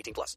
18 plus.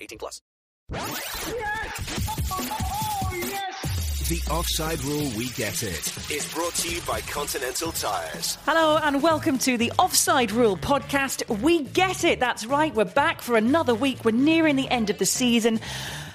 18 plus. The Offside Rule We Get It is brought to you by Continental Tires. Hello and welcome to the Offside Rule podcast. We get it. That's right. We're back for another week. We're nearing the end of the season.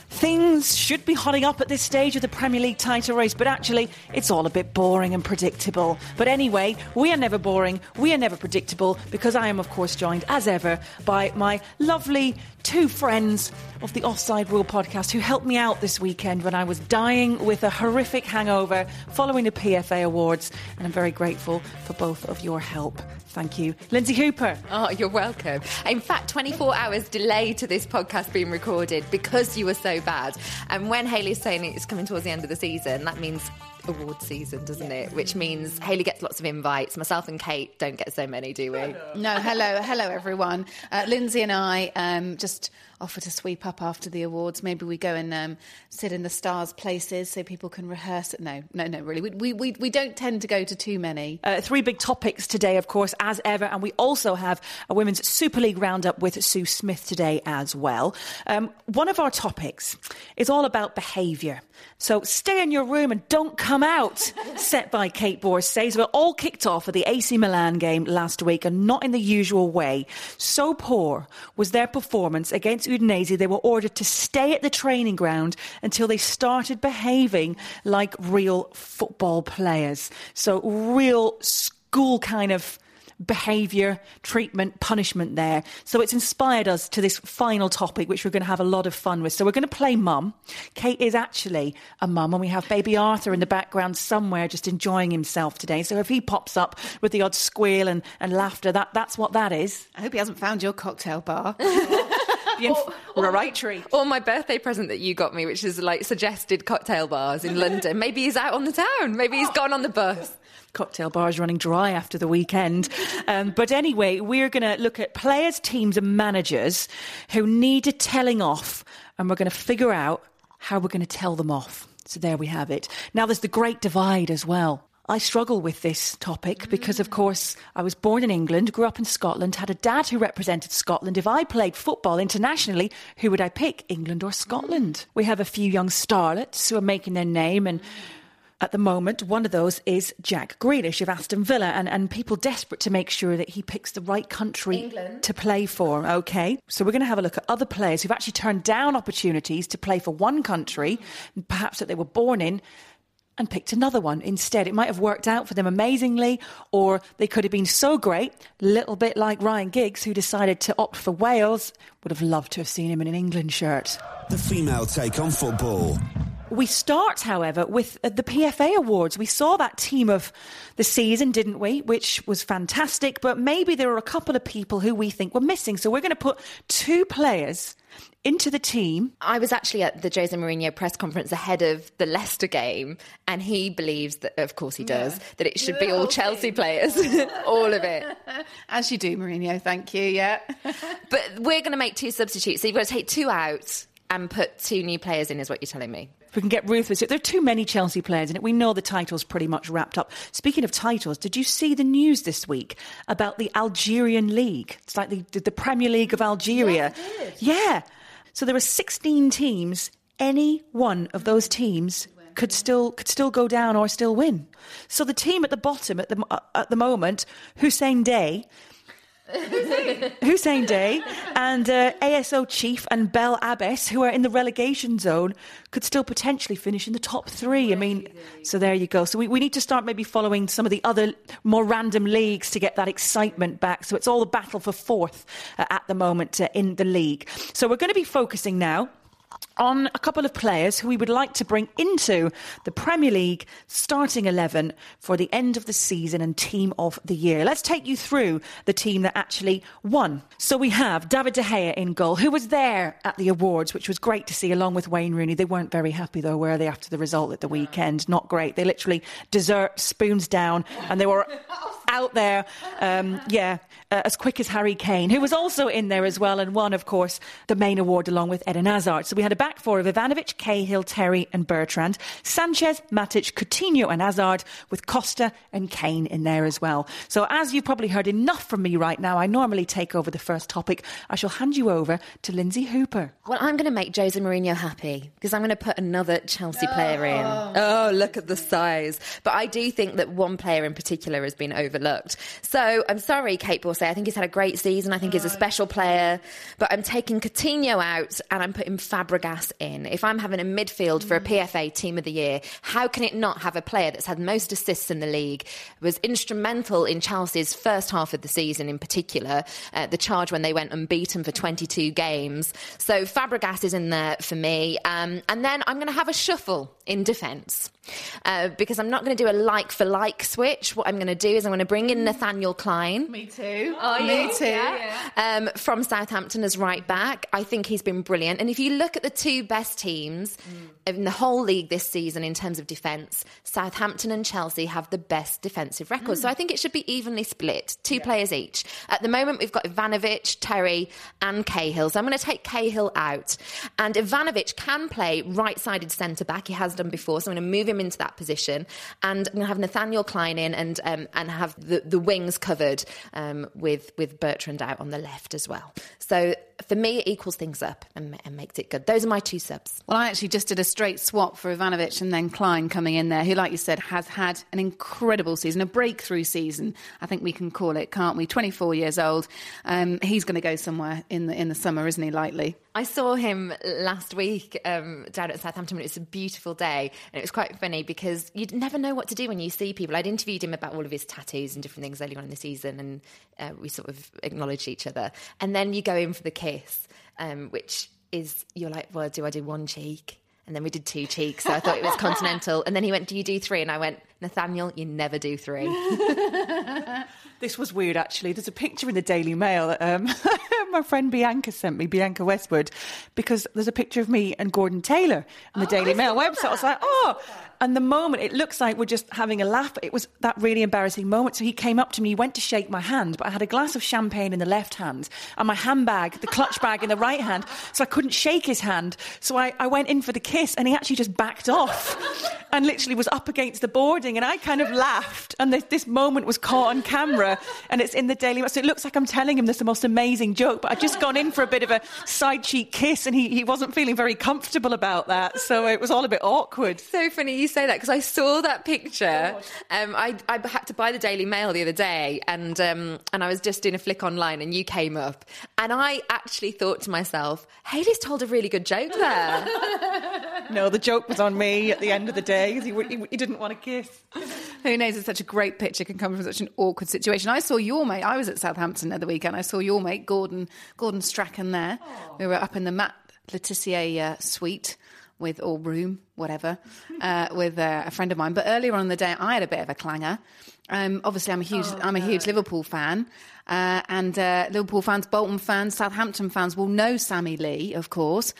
Things should be hotting up at this stage of the Premier League title race, but actually, it's all a bit boring and predictable. But anyway, we are never boring, we are never predictable, because I am, of course, joined, as ever, by my lovely two friends of the Offside Rule podcast who helped me out this weekend when I was dying with a horrific hangover following the PFA Awards, and I'm very grateful for both of your help. Thank you. Lynsey Hooper. Oh, you're welcome. In fact, 24 hours delay to this podcast being recorded because you were so bad. And when Hayley's saying it's coming towards the end of the season, that means award season, doesn't it? Which means Hayley gets lots of invites. Myself and Kait don't get so many, do we? No, hello, hello everyone. Uh, Lynsey and I um, just offer to sweep up after the awards. Maybe we go and um, sit in the stars' places so people can rehearse. No, no, no, really. We, we, we, we don't tend to go to too many. Uh, three big topics today, of course, as ever. And we also have a Women's Super League roundup with Sue Smith today as well. Um, one of our topics is all about behaviour. So stay in your room and don't come out, set by Kait Borsay's. We're all kicked off at the AC Milan game last week and not in the usual way. So poor was their performance against Udinese, they were ordered to stay at the training ground until they started behaving like real football players. So real school kind of behaviour, treatment, punishment there. So it's inspired us to this final topic, which we're going to have a lot of fun with. So we're going to play mum. Kait is actually a mum, and we have baby Arthur in the background somewhere just enjoying himself today. So if he pops up with the odd squeal and, and laughter, that, that's what that is. I hope he hasn't found your cocktail bar. Or, or, a right treat. Or my birthday present that you got me, which is like suggested cocktail bars in London. Maybe he's out on the town. Maybe he's gone on the bus cocktail bars running dry after the weekend. Um, but anyway, we're going to look at players, teams, and managers who need a telling off, and we're going to figure out how we're going to tell them off. So there we have it. Now there's the great divide as well. I struggle with this topic because, of mm. course, I was born in England, grew up in Scotland, had a dad who represented Scotland. If I played football internationally, who would I pick, England or Scotland? Mm. We have a few young starlets who are making their name and at the moment, one of those is Jack Grealish of Aston Villa, and, and people desperate to make sure that he picks the right country England. to play for. Okay, so we're going to have a look at other players who've actually turned down opportunities to play for one country, perhaps that they were born in, and picked another one instead. It might have worked out for them amazingly, or they could have been so great, a little bit like Ryan Giggs, who decided to opt for Wales. Would have loved to have seen him in an England shirt. The female take on football. We start, however, with uh, the PFA Awards. We saw that team of the season, didn't we? Which was fantastic, but maybe there are a couple of people who we think were missing. So we're going to put two players into the team. I was actually at the Jose Mourinho press conference ahead of the Leicester game, and he believes that, of course, he does, that it should be all Chelsea players, all of it. As you do, Mourinho. Thank you. Yeah. But we're going to make two substitutes. So you've got to take two out and put two new players in, is what you're telling me. We can get ruthless. There are too many Chelsea players in it. We know the title's pretty much wrapped up. Speaking of titles, did you see the news this week about the Algerian League? It's like the, the Premier League of Algeria. Yeah. So there are 16 teams. Any one of those teams could still could still go down or still win. So the team at the bottom at the at the moment, Hussein Dey, Hussein Dey and uh, ASO Chlef and Bel Abbas, who are in the relegation zone, could still potentially finish in the top three. I mean, so there you go. So we, we need to start maybe following some of the other more random leagues to get that excitement back. So it's all the battle for fourth uh, at the moment uh, in the league. So we're going to be focusing now on a couple of players who we would like to bring into the Premier League starting 11 for the end of the season and team of the year. Let's take you through the team that actually won. So we have David De Gea in goal, who was there at the awards, which was great to see along with Wayne Rooney. They weren't very happy though, were they, after the result at the weekend? Not great. They literally dessert spoons down and they were out there, um, yeah, uh, as quick as Harry Kane, who was also in there as well and won, of course, the main award along with Eden Hazard. So we had a back four of Ivanovic, Cahill, Terry, and Bertrand. Sanchez, Matic, Coutinho, and Hazard, with Costa and Kane in there as well. So as you've probably heard enough from me right now, I normally take over the first topic. I shall hand you over to Lynsey Hooper. Well, I'm going to make Jose Mourinho happy because I'm going to put another Chelsea player in. Oh, look at the size. But I do think that one player in particular has been overlooked. So I'm sorry, Kait Borsay. I think he's had a great season. I think he's a special player. But I'm taking Coutinho out and I'm putting Fabregas in. If I'm having a midfield for a PFA team of the year, how can it not have a player that's had most assists in the league, was instrumental in Chelsea's first half of the season in particular, uh, the charge when they went unbeaten for 22 games. So Fabregas is in there for me. Um, and then I'm going to have a shuffle in defence. Uh, because I'm not going to do a like for like switch. What I'm going to do is I'm going to bring in Nathaniel Clyne. Me too. Oh, Me you? too. Yeah. Um, from Southampton as right back. I think he's been brilliant. And if you look at the two best teams in the whole league this season in terms of defence, Southampton and Chelsea have the best defensive record. So I think it should be evenly split, two players each. At the moment, we've got Ivanovic, Terry, and Cahill. So I'm going to take Cahill out. And Ivanovic can play right sided centre back. He has done before. So I'm going to move him into that position. And I'm going to have Nathaniel Clyne in and, um, and have the, the wings covered um, with, with Bertrand out on the left as well. So for me, it equals things up and, and makes it good. Those are my two subs. Well, I actually just did a straight swap for Ivanovic and then Clyne coming in there, who, like you said, has had an incredible season, a breakthrough season. I think we can call it, can't we? 24 years old. Um, he's going to go somewhere in the in the summer, isn't he? Likely. I saw him last week um, down at Southampton. It was a beautiful day, and it was quite funny because you'd never know what to do when you see people. I'd interviewed him about all of his tattoos and different things earlier on in the season, and uh, we sort of acknowledged each other. And then you go in for the kiss, um, which is you're like, well, do I do one cheek? And then we did two cheeks, so I thought it was continental. And then he went, "Do you do three? And I went, "Nathaniel, you never do three. This was weird, actually. There's a picture in the Daily Mail that um, my friend Bianca sent me, Bianca Westwood, because there's a picture of me and Gordon Taylor in the Daily Mail website. I was like, oh. And the moment, it looks like we're just having a laugh. It was that really embarrassing moment. So he came up to me, he went to shake my hand, but I had a glass of champagne in the left hand and my handbag, the clutch bag in the right hand. So I couldn't shake his hand. So I, I went in for the kiss and he actually just backed off and literally was up against the boarding. And I kind of laughed. And this, this moment was caught on camera and it's in the Daily Mail. So it looks like I'm telling him this the most amazing joke, but I'd just gone in for a bit of a side cheek kiss and he, he wasn't feeling very comfortable about that. So it was all a bit awkward. so funny you say that because I saw that picture. Um, I, I had to buy the Daily Mail the other day, and um, and I was just doing a flick online, and you came up, and I actually thought to myself, Hayley's told a really good joke there. No, the joke was on me at the end of the day because he, he, he didn't want to kiss. Who knows? It's such a great picture can come from such an awkward situation. I saw your mate. I was at Southampton the other weekend. I saw your mate Gordon Gordon Strachan there. We were up in the Matt Le Tissier uh, suite with or room, whatever, uh, with uh, a friend of mine. But earlier on in the day, I had a bit of a clanger. Um, obviously, I'm a huge, I'm a huge Liverpool fan, uh, and uh, Liverpool fans, Bolton fans, Southampton fans will know Sammy Lee, of course.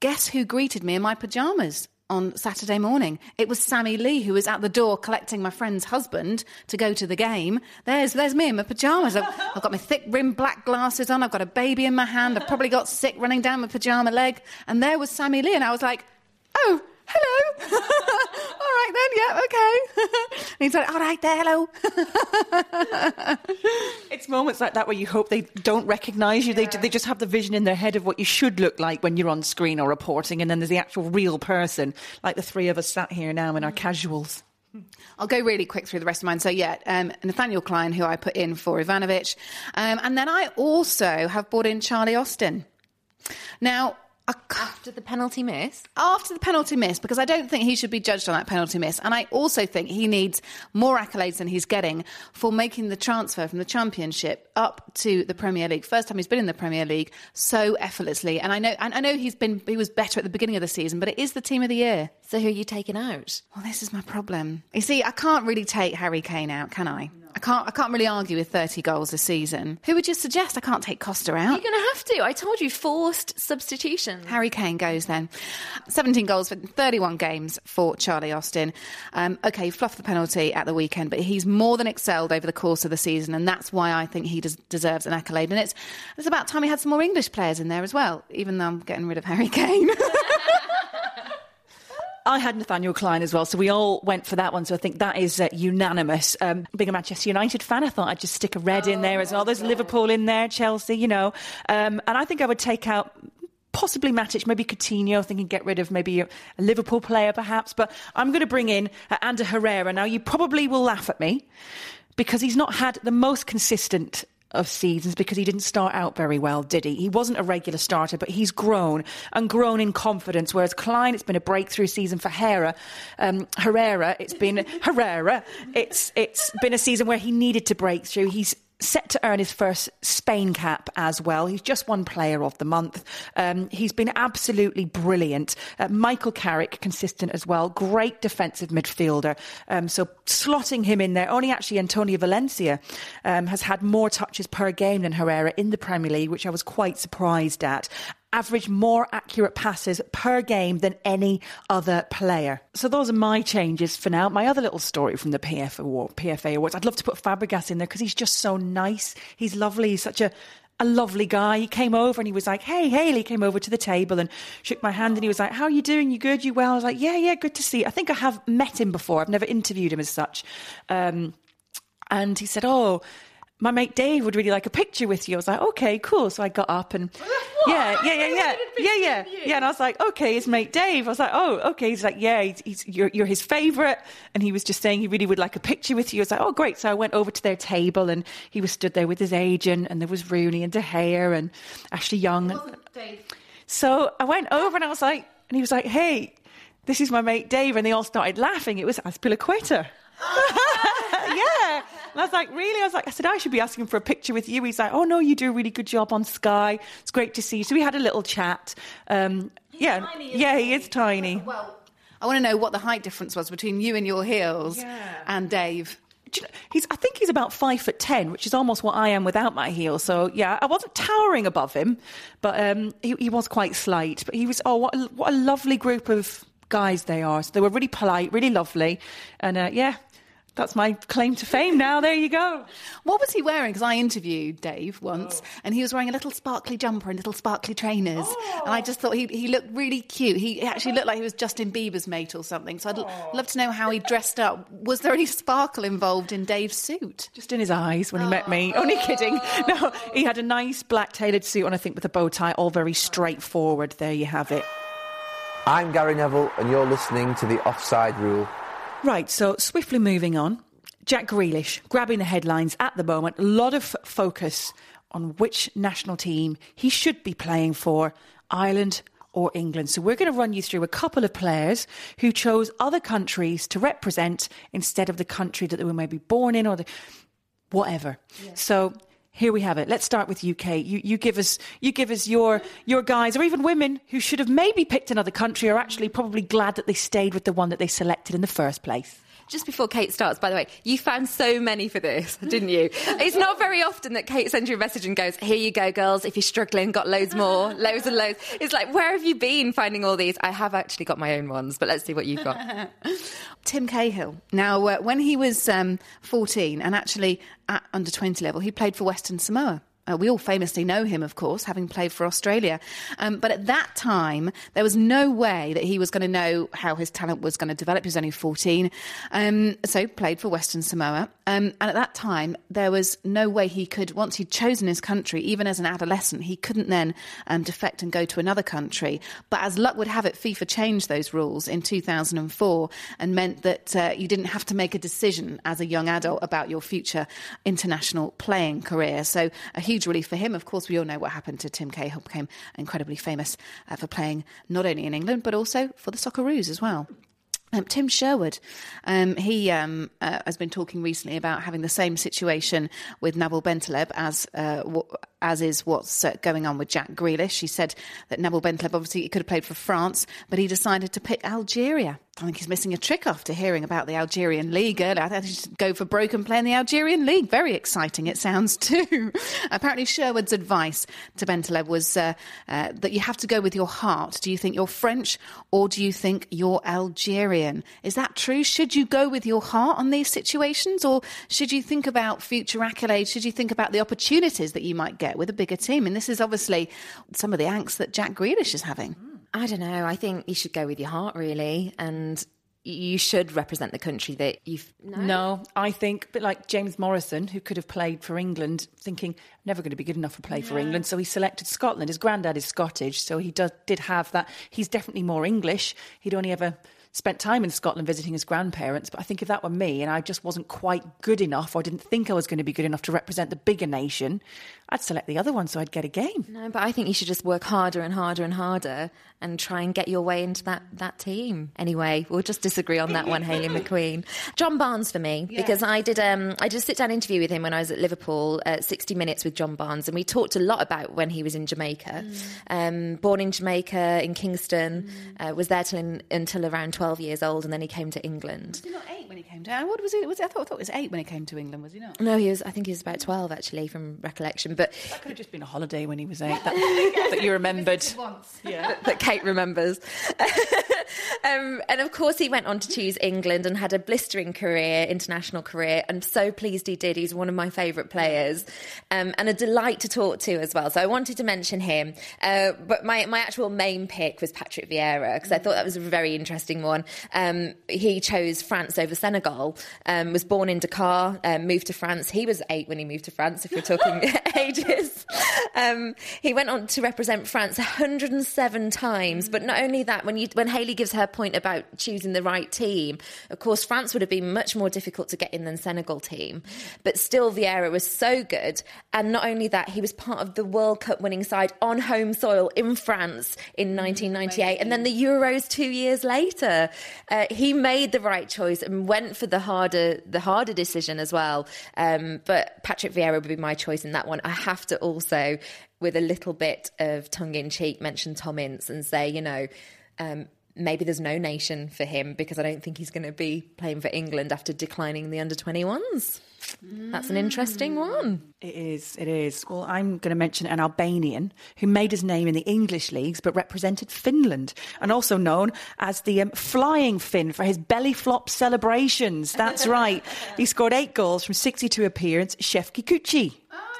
Guess who greeted me in my pajamas? On Saturday morning, it was Sammy Lee who was at the door collecting my friend's husband to go to the game. There's, there's me in my pajamas. I've, I've got my thick rimmed black glasses on. I've got a baby in my hand. I've probably got sick running down my pajama leg. And there was Sammy Lee, and I was like, "Oh, hello. all right then, yeah, okay." and he's like, "All right there, hello." It's moments like that where you hope they don't recognise you. They, they just have the vision in their head of what you should look like when you're on screen or reporting, and then there's the actual real person, like the three of us sat here now in our casuals. I'll go really quick through the rest of mine. So, yeah, um, Nathaniel Clyne, who I put in for Ivanovic. Um, and then I also have brought in Charlie Austin. Now, After the penalty miss. after the penalty miss, because I don't think he should be judged on that penalty miss. And I also think he needs more accolades than he's getting for making the transfer from the Championship up to the Premier League. First time he's been in the Premier League so effortlessly. And I know, and I know he's been, he was better at the beginning of the season, but it is the team of the year. So who are you taking out? Well, this is my problem. You see, I can't really take Harry Kane out, can I? I can't. I can't really argue with thirty goals a season. Who would you suggest? I can't take Costa out. You're going to have to. I told you, forced substitution. Harry Kane goes then. 17 goals for 31 games for Charlie Austin. Um, okay, fluffed the penalty at the weekend, but he's more than excelled over the course of the season, and that's why I think he des- deserves an accolade. And it's, it's about time he had some more English players in there as well, even though I'm getting rid of Harry Kane. I had Nathaniel Clyne as well, so we all went for that one. So I think that is uh, unanimous. Um, being a Manchester United fan, I thought I'd just stick a red in there as well. There's Liverpool in there, Chelsea, you know. Um, and I think I would take out possibly Matic, maybe Coutinho, thinking get rid of maybe a, a Liverpool player perhaps. But I'm going to bring in uh, Ander Herrera. Now, you probably will laugh at me because he's not had the most consistent of seasons because he didn't start out very well, did he? He wasn't a regular starter, but he's grown and grown in confidence. Whereas Clyne, it's been a breakthrough season for Herrera. Um, Herrera, it's been Herrera. It's it's been a season where he needed to break through. He's set to earn his first Spain cap as well. He's just won Player of the Month. Um, he's been absolutely brilliant. Uh, Michael Carrick, consistent as well. Great defensive midfielder. Um, so slotting him in there. Only actually Antonio Valencia um, has had more touches per game than Herrera in the Premier League, which I was quite surprised at average more accurate passes per game than any other player. So those are my changes for now. My other little story from the award, PFA Awards. I'd love to put Fabregas in there because he's just so nice. He's lovely. He's such a a lovely guy. He came over and he was like, "Hey, Hayley." Came over to the table and shook my hand and he was like, "How are you doing? You good? You well?" I was like, "Yeah, yeah, good to see." You. I think I have met him before. I've never interviewed him as such. Um, and he said, "Oh." My mate Dave would really like a picture with you. I was like, okay, cool. So I got up and yeah, yeah, yeah, yeah, yeah, yeah, yeah. And I was like, okay, his mate Dave. I was like, oh, okay. He's like, yeah, he's, he's you're, you're his favourite. And he was just saying he really would like a picture with you. I was like, oh, great. So I went over to their table and he was stood there with his agent and there was Rooney and De Gea and Ashley Young. So I went over and I was like, and he was like, hey, this is my mate Dave. And they all started laughing. It was Azpilicueta. yeah. And I was like, really? I was like, I said, I should be asking for a picture with you. He's like, oh, no, you do a really good job on Sky. It's great to see you. So we had a little chat. Um, yeah. yeah, he is tiny. well, I want to know what the height difference was between you and your heels Yeah. and Dave. You know, He's, I think he's about five foot ten, which is almost what I am without my heels. So yeah, I wasn't towering above him, but um, he, he was quite slight. But he was oh, what a, what a lovely group of guys they are. So they were really polite, really lovely, and uh, yeah, that's my claim to fame. Now there you go. What was he wearing? Because I interviewed Dave once, Oh. and he was wearing a little sparkly jumper and little sparkly trainers. And I just thought he, he looked really cute. He actually looked like he was Justin Bieber's mate or something. So I'd l- love to know how he dressed up. Was there any sparkle involved in Dave's suit? Just in his eyes when he met me. Ah. Only kidding. No, he had a nice black tailored suit on, I think, with a bow tie, all very straightforward. There you have it. I'm Gary Neville, and you're listening to the Offside Rule. Right, so swiftly moving on. Jack Grealish grabbing the headlines at the moment. A lot of focus on which national team he should be playing for, Ireland or England. So we're going to run you through a couple of players who chose other countries to represent instead of the country that they were maybe born in or the whatever. So Here we have it. Let's start with UK. You, you give us, you give us your your guys, or even women who should have maybe picked another country, are actually probably glad that they stayed with the one that they selected in the first place. Just before Kait starts, by the way, you found so many for this, didn't you? it's not very often that Kait sends you a message and goes, Here you go, girls. If you're struggling, got loads more, loads and loads. It's like, Where have you been finding all these? I have actually got my own ones, but let's see what you've got. Tim Cahill. Now, uh, when he was um, 14 and actually at under 20 level, he played for Western Samoa. Uh, we all famously know him, of course, having played for Australia. Um, but at that time, there was no way that he was going to know how his talent was going to develop. He was only 14. Um, so played for Western Samoa. Um, and at that time, there was no way he could, once he'd chosen his country, even as an adolescent, he couldn't then um, defect and go to another country. But as luck would have it, FIFA changed those rules in 2004 and meant that uh, you didn't have to make a decision as a young adult about your future international playing career. So a huge relief for him. Of course, we all know what happened to Tim Cahill, became incredibly famous uh, for playing not only in England, but also for the Socceroos as well. Um, Tim Sherwood, um, he um, uh, has been talking recently about having the same situation with Nabil Bentaleb as uh, as is what's uh, going on with Jack Grealish. He said that Nabil Bentaleb obviously he could have played for France, but he decided to pick Algeria. I think he's missing a trick after hearing about the Algerian League earlier. I think he should go for broken play in the Algerian League. Very exciting, it sounds too. Apparently, Sherwood's advice to Bentaleb was uh, uh, that you have to go with your heart. Do you think you're French or do you think you're Algerian? Is that true? Should you go with your heart on these situations or should you think about future accolades? Should you think about the opportunities that you might get with a bigger team? And this is obviously some of the angst that Jack Grealish is having. I don't know. I think you should go with your heart, really. And you should represent the country that you've. No. No, I think, but like James Morrison, who could have played for England, thinking never going to be good enough to play for England, so he selected Scotland. His granddad is Scottish, so he does, did have that. He's definitely more English. He'd only ever spent time in Scotland visiting his grandparents, but I think if that were me and I just wasn't quite good enough, or didn't think I was going to be good enough to represent the bigger nation, I'd select the other one so I'd get a game. No, but I think you should just work harder and harder and harder and try and get your way into that, that team. Anyway, we'll just disagree on that one, Hayley McQueen. John Barnes for me, because I did um, I did a sit down interview with him when I was at Liverpool, uh, 60 Minutes with John Barnes, and we talked a lot about when he was in Jamaica. Um, born in Jamaica, in Kingston, uh, was there till in, until around 12 years old, and then he came to England. Was he not eight when he came to? What was he? Was I thought, I thought it was eight when he came to England. Was he not? No, he was. I think he was about 12 actually, from recollection. But That could have just been a holiday when he was eight that, that you remembered. Once. Yeah. that Kait remembers. um, and of course, he went on to choose England and had a blistering career, international career. And so pleased he did. He's one of my favourite players um, and a delight to talk to as well. So I wanted to mention him. Uh, but my, my actual main pick was Patrick Vieira because I thought that was a very interesting one. Um, he chose France over Senegal, um, was born in Dakar, um, moved to France. He was eight when he moved to France, if you're talking ages. Um, he went on to represent France 107 times. But not only that, when you when Hayley gives her point about choosing the right team, of course France would have been much more difficult to get in than Senegal team. But still, Vieira was so good, and not only that, he was part of the World Cup winning side on home soil in France in 1998, and then the Euros two years later. Uh, he made the right choice and went for the harder the harder decision as well. Um, but Patrick Vieira would be my choice in that one. I have to also, with a little bit of tongue in cheek, mention Tom Ince and say, you know. Um, maybe there's no nation for him because I don't think he's going to be playing for England after declining the under 21s. That's an interesting one. It is, it is. Well, I'm going to mention an Albanian who made his name in the English leagues but represented Finland and also known as the um, Flying Finn for his belly flop celebrations. That's right. he scored eight goals from 62 appearances. Shefki Kuqi.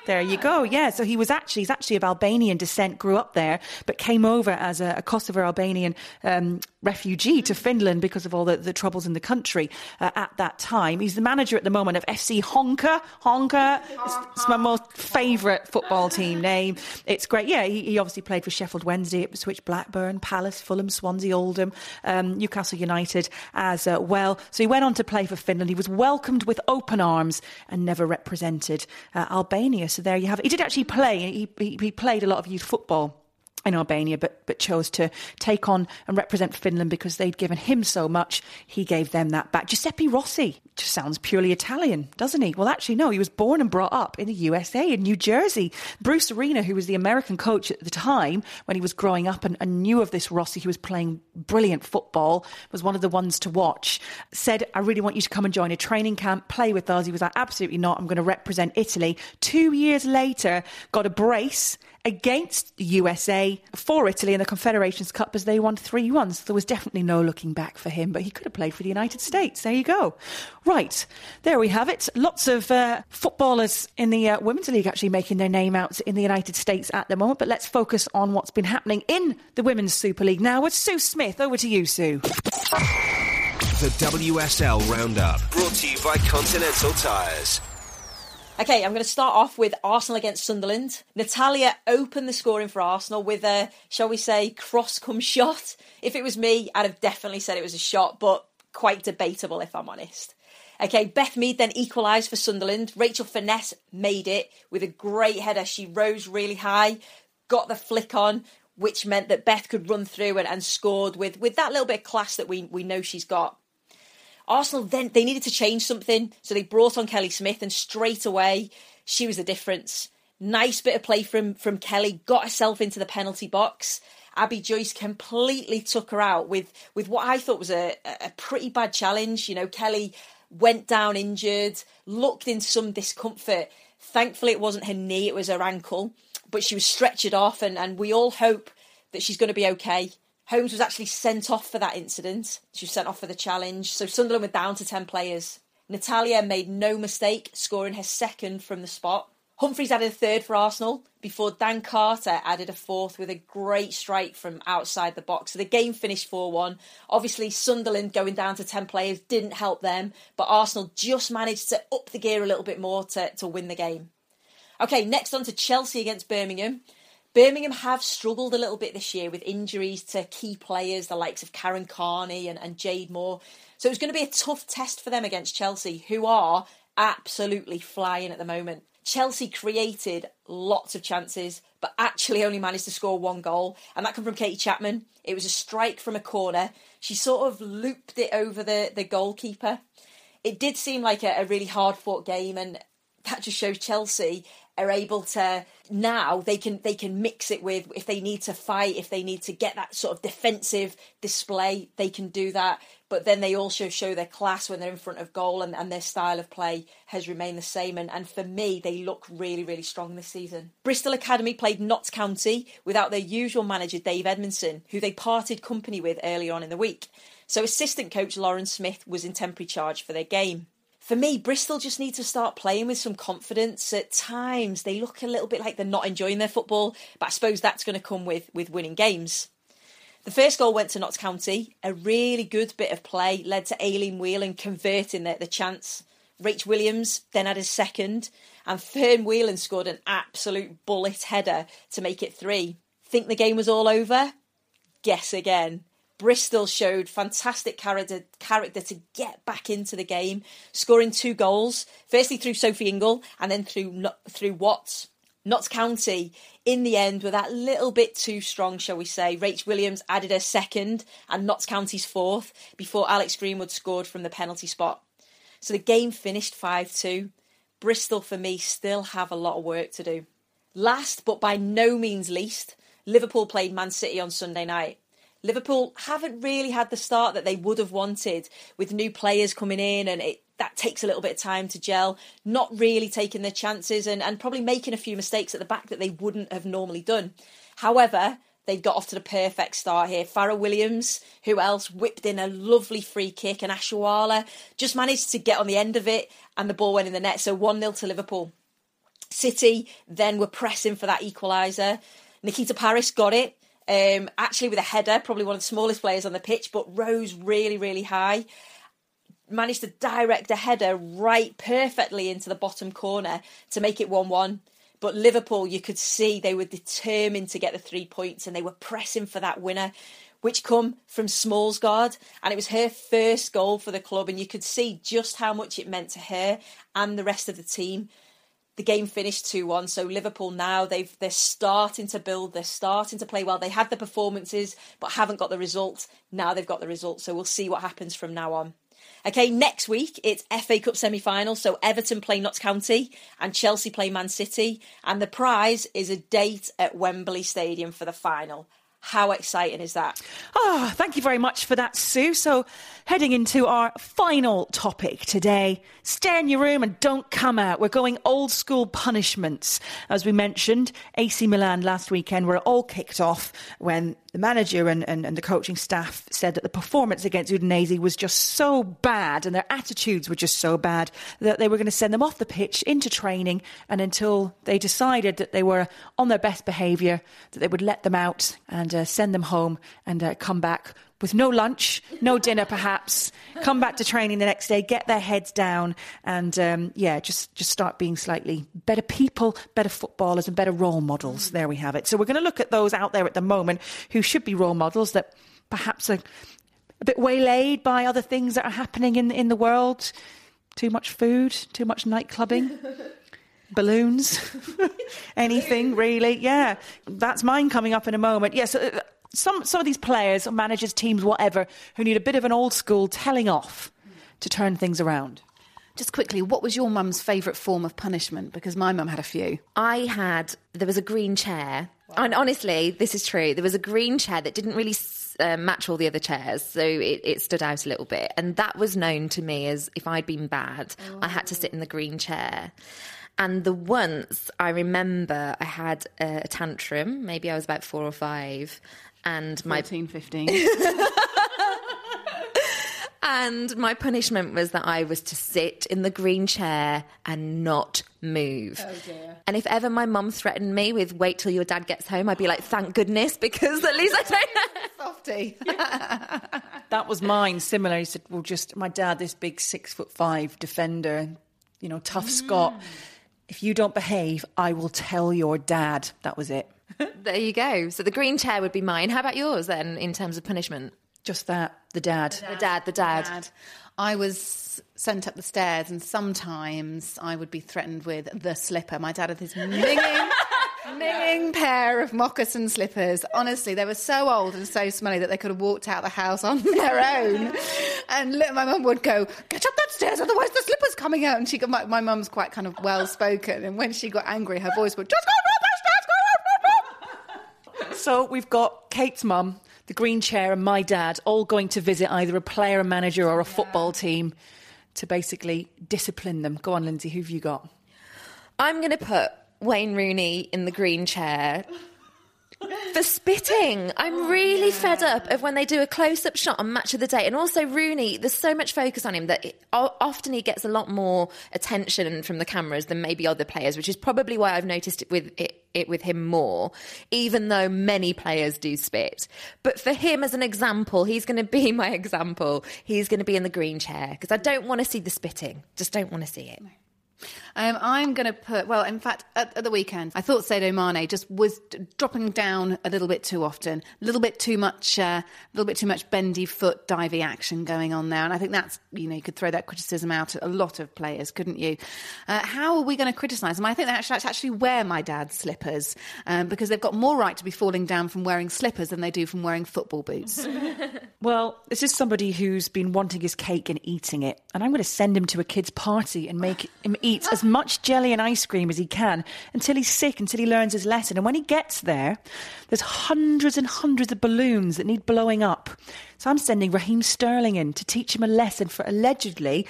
There you go. Yeah. So he was actually, he's actually of Albanian descent, grew up there, but came over as a, a Kosovo Albanian um, refugee to Finland because of all the, the troubles in the country uh, at that time. He's the manager at the moment of FC Honka. Honka. It's, my most favourite football team name. It's great. Yeah. He, he obviously played for Sheffield Wednesday, Ipswich, Blackburn, Palace, Fulham, Swansea, Oldham, um, Newcastle United as uh, well. So he went on to play for Finland. He was welcomed with open arms and never represented uh, Albania. So there you have it. He did actually play. He, he, he played a lot of youth football in Albania, but but chose to take on and represent Finland because they'd given him so much. He gave them that back. Giuseppe Rossi just sounds purely Italian, doesn't he? Well, actually, no. He was born and brought up in the USA in New Jersey. Bruce Arena, who was the American coach at the time when he was growing up and, and knew of this Rossi, who was playing brilliant football, was one of the ones to watch. Said, "I really want you to come and join a training camp, play with us." He was like, "Absolutely not. I'm going to represent Italy." Two years later, got a brace against the USA for Italy in the Confederations Cup as they won 3 1. So there was definitely no looking back for him, but he could have played for the United States. There you go. Right, there we have it. Lots of uh, footballers in the uh, Women's League actually making their name out in the United States at the moment, but let's focus on what's been happening in the Women's Super League now with Sue Smith. Over to you, Sue. The WSL Roundup, brought to you by Continental Tires. Okay, I'm going to start off with Arsenal against Sunderland. Natalia opened the scoring for Arsenal with a, shall we say, cross come shot. If it was me, I'd have definitely said it was a shot, but quite debatable if I'm honest. Okay, Beth Mead then equalised for Sunderland. Rachel Furness made it with a great header. She rose really high, got the flick on, which meant that Beth could run through and, and scored with, with that little bit of class that we, we know she's got. Arsenal then they needed to change something, so they brought on Kelly Smith, and straight away she was the difference. Nice bit of play from from Kelly, got herself into the penalty box. Abby Joyce completely took her out with with what I thought was a a pretty bad challenge. You know, Kelly went down injured, looked in some discomfort. Thankfully, it wasn't her knee; it was her ankle. But she was stretchered off, and and we all hope that she's going to be okay. Holmes was actually sent off for that incident. She was sent off for the challenge. So Sunderland were down to 10 players. Natalia made no mistake, scoring her second from the spot. Humphreys added a third for Arsenal before Dan Carter added a fourth with a great strike from outside the box. So the game finished 4 1. Obviously, Sunderland going down to 10 players didn't help them, but Arsenal just managed to up the gear a little bit more to, to win the game. Okay, next on to Chelsea against Birmingham. Birmingham have struggled a little bit this year with injuries to key players, the likes of Karen Carney and, and Jade Moore. So it's going to be a tough test for them against Chelsea, who are absolutely flying at the moment. Chelsea created lots of chances, but actually only managed to score one goal, and that came from Katie Chapman. It was a strike from a corner. She sort of looped it over the, the goalkeeper. It did seem like a, a really hard fought game, and that just shows Chelsea are able to now they can they can mix it with if they need to fight if they need to get that sort of defensive display they can do that. But then they also show their class when they're in front of goal and, and their style of play has remained the same. And, and for me they look really really strong this season. Bristol academy played notts county without their usual manager dave edmondson who they parted company with earlier on in the week. So assistant coach lauren smith was in temporary charge for their game for me, Bristol just need to start playing with some confidence. At times, they look a little bit like they're not enjoying their football, but I suppose that's going to come with, with winning games. The first goal went to Notts County. A really good bit of play led to Aileen Whelan converting the, the chance. Rach Williams then had his second, and Fern Whelan scored an absolute bullet header to make it three. Think the game was all over? Guess again. Bristol showed fantastic character, character to get back into the game, scoring two goals. Firstly through Sophie Ingle, and then through through Watts. Notts County, in the end, were that little bit too strong, shall we say. Rach Williams added her second, and Notts County's fourth, before Alex Greenwood scored from the penalty spot. So the game finished 5 2. Bristol, for me, still have a lot of work to do. Last, but by no means least, Liverpool played Man City on Sunday night. Liverpool haven't really had the start that they would have wanted with new players coming in and it that takes a little bit of time to gel, not really taking their chances and, and probably making a few mistakes at the back that they wouldn't have normally done. However, they got off to the perfect start here. Fara Williams, who else, whipped in a lovely free kick, and Oshoala just managed to get on the end of it, and the ball went in the net. So 1 0 to Liverpool. City then were pressing for that equaliser. Nikita Parris got it, um, actually with a header, probably one of the smallest players on the pitch, but rose really, really high. Managed to direct a header right perfectly into the bottom corner to make it 1 1. But Liverpool, you could see they were determined to get the three points and they were pressing for that winner, which come from Smørsgård. And it was her first goal for the club. And you could see just how much it meant to her and the rest of the team. The game finished 2-1 so liverpool now they've they're starting to build they're starting to play well they had the performances but haven't got the result now they've got the result so we'll see what happens from now on Okay, next week it's FA Cup semi final. So Everton play Notts County and Chelsea play Man City. And the prize is a date at Wembley Stadium for the final. How exciting is that? Ah, thank you very much for that, Sue. So, heading into our final topic today stay in your room and don't come out. We're going old school punishments. As we mentioned, AC Milan last weekend were all kicked off when the manager and, and, and the coaching staff said that the performance against Udinese was just so bad and their attitudes were just so bad that they were going to send them off the pitch into training and until they decided that they were on their best behaviour, that they would let them out and uh, send them home and uh, come back with no lunch, no dinner perhaps, come back to training the next day, get their heads down, and um, yeah, just just start being slightly better people, better footballers, and better role models. There we have it. So we're going to look at those out there at the moment who should be role models that perhaps are a bit waylaid by other things that are happening in in the world. Too much food, too much night clubbing. Balloons, anything really? Yeah, that's mine coming up in a moment. Yes, yeah, so, uh, some some of these players, managers, teams, whatever, who need a bit of an old school telling off to turn things around. Just quickly, what was your mum's favourite form of punishment? Because my mum had a few. I had, there was a green chair. Wow. And honestly, this is true. There was a green chair that didn't really uh, match all the other chairs, so it, it, stood out a little bit. And that was known to me as if I'd been bad, oh. I had to sit in the green chair. And the once I remember I had a, a tantrum, maybe I was about four or five, and 14, my 15. and my punishment was that I was to sit in the green chair and not move. Oh dear. And if ever my mum threatened me with wait till your dad gets home, I'd be like, thank goodness, because at least I don't Softy. that was mine. Similar. He said, well, just my dad, this big six foot five defender, you know, tough mm. Scot. If you don't behave, I will tell your dad. That was it. There you go. So the green chair would be mine. How about yours then, in terms of punishment? Just that, the dad. The dad, the dad. The dad. I was sent up the stairs, and sometimes I would be threatened with the slipper. My dad had this minging, minging pair of moccasin slippers. Honestly, they were so old and so smelly that they could have walked out the house on their own. And my mum would go, "Get up that stairs, otherwise the slipper's coming out." And she, my, my mum's quite kind of well spoken, and when she got angry, her voice would just go so we've got Kait's mum, the green chair, and my dad all going to visit either a player, a manager, or a football team to basically discipline them. Go on, Lynsey, who've you got? I'm going to put Wayne Rooney in the green chair for spitting. I'm oh, really fed up of when they do a close up shot on Match of the Day. And also, Rooney, there's so much focus on him that it, often he gets a lot more attention from the cameras than maybe other players, which is probably why I've noticed it with it, it with him more, even though many players do spit. But for him as an example, he's going to be my example. He's going to be in the green chair because I don't want to see the spitting. Just don't want to see it. Um, I'm going to put, well, in fact, at, at, the weekend, I thought Sadio Mane just was dropping down a little bit too often, a little bit too much, uh, a little bit too much bendy foot, divey action going on there. And I think that's, you know, you could throw that criticism out at a lot of players, couldn't you? Uh, how are we going to criticise them? I think they actually, actually wear my dad's slippers um, because they've got more right to be falling down from wearing slippers than they do from wearing football boots. well, this is somebody who's been wanting his cake and eating it. And I'm going to send him to a kid's party and make him eat as much jelly and ice cream as he can until he's sick, until he learns his lesson. And when he gets there, there's hundreds and hundreds of balloons that need blowing up. So I'm sending Raheem Sterling in to teach him a lesson for allegedly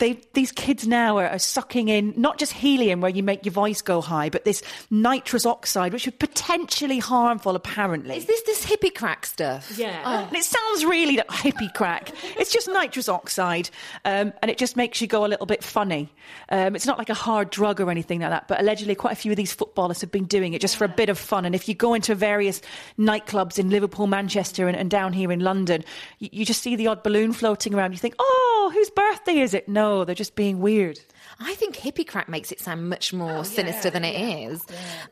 they, these kids now are, are, sucking in not just helium where you make your voice go high, but this nitrous oxide, which is potentially harmful, apparently. Is this this hippie crack stuff? Yeah. Oh. And it sounds really like hippie crack. it's just nitrous oxide, um, and it just makes you go a little bit funny. Um, it's not like a hard drug or anything like that, but allegedly quite a few of these footballers have been doing it just yeah. for a bit of fun. And if you go into various nightclubs in Liverpool, Manchester, and, and down here in London, you, you just see the odd balloon floating around. You think, oh, oh, whose birthday is it? No, they're just being weird. I think hippie crack makes it sound much more oh, sinister than it is.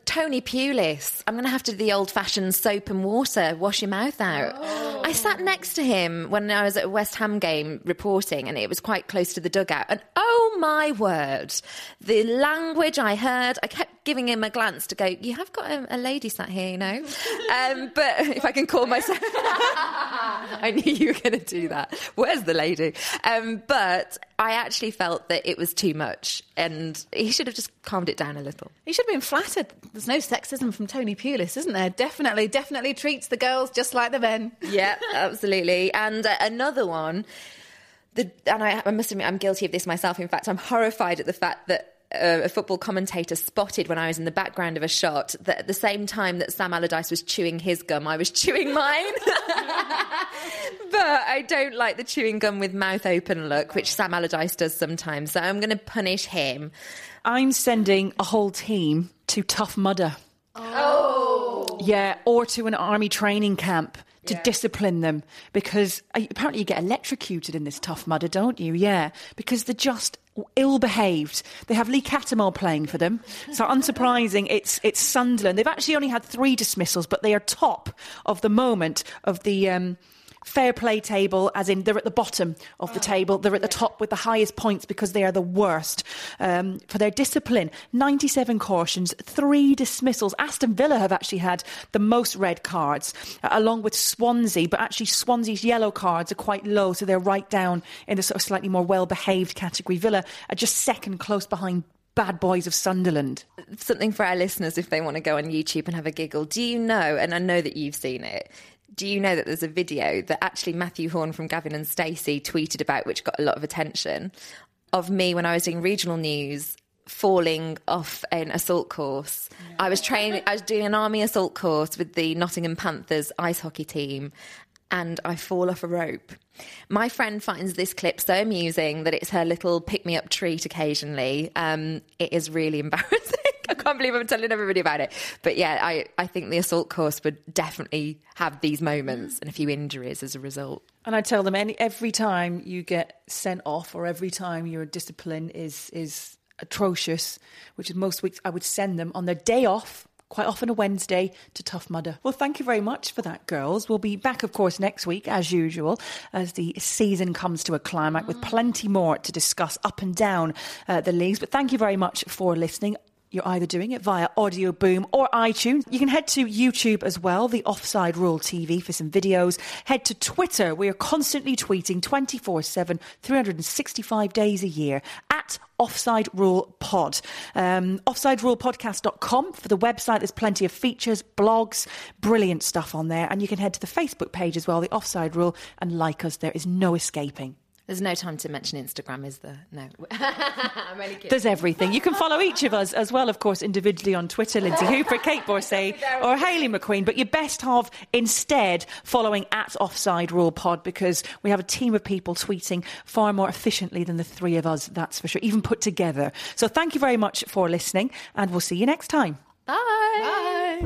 Tony Pulis, I'm going to have to do the old fashioned soap and water, wash your mouth out. Oh. I sat next to him when I was at a West Ham game reporting, and it was quite close to the dugout. And oh my word, the language I heard, I kept giving him a glance to go, You have got a, a lady sat here, you know? Um, but if I can call myself. I knew you were going to do that. Where's the lady? Um, but I actually felt that it was too much, and he should have just calmed it down a little. He should have been flattered. There's no sexism from Tony Pulis, isn't there? Definitely, definitely treats the girls just like the men. Yeah, absolutely. And uh, another one. The, and I, I must admit, I'm guilty of this myself. In fact, I'm horrified at the fact that uh, a football commentator spotted when I was in the background of a shot that at the same time that Sam Allardyce was chewing his gum, I was chewing mine. but I don't like the chewing gum with mouth open look, which Sam Allardyce does sometimes. So I'm going to punish him. I'm sending a whole team to Tough Mudder. Oh. Yeah, or to an army training camp to discipline them because uh, apparently you get electrocuted in this Tough Mudder, don't you? Yeah, because they're just ill behaved. They have Lee Cattermole playing for them. So unsurprising, it's it's Sunderland. They've actually only had three dismissals, but they are top of the moment of the um, fair play table, as in they're at the bottom of the table. They're at the top with the highest points because they are the worst um, for their discipline. 97 cautions, three dismissals. Aston Villa have actually had the most red cards, uh, along with Swansea, but actually Swansea's yellow cards are quite low, so they're right down in the sort of slightly more well behaved category. Villa are just second, close behind bad boys of Sunderland. Something for our listeners if they want to go on YouTube and have a giggle. Do you know, and I know that you've seen it, do you know that there's a video that actually Mathew Horne from Gavin and Stacey tweeted about, which got a lot of attention, of me when I was doing regional news falling off an assault course. I was training, I was doing an army assault course with the Nottingham Panthers ice hockey team, and I fall off a rope. My friend finds this clip so amusing that it's her little pick me up treat occasionally. Um, it is really embarrassing. Can't believe I'm telling everybody about it. But yeah, I, I think the assault course would definitely have these moments and a few injuries as a result. And I tell them any, every time you get sent off or every time your discipline is is atrocious, which is most weeks, I would send them on their day off. Quite often a Wednesday to Tough Mudder. Well, thank you very much for that, girls. We'll be back, of course, next week, as usual, as the season comes to a climax with plenty more to discuss up and down uh, the leagues. But thank you very much for listening. You're either doing it via Audio Boom or iTunes. You can head to YouTube as well, the Offside Rule TV for some videos. Head to Twitter. We are constantly tweeting 24 7, 365 days a year at Offside Rule Pod. Um, OffsideRulePodcast.com for the website. There's plenty of features, blogs, brilliant stuff on there. And you can head to the Facebook page as well, the Offside Rule, and like us. There is no escaping. There's no time to mention Instagram, is there? No. I'm only kidding. There's everything. You can follow each of us as well, of course, individually on Twitter, Lynsey Hooper, Kait Borsay, or Hayley McQueen. But you're best off instead following at Offside Rule Pod because we have a team of people tweeting far more efficiently than the three of us, that's for sure, even put together. So thank you very much for listening, and we'll see you next time. Bye.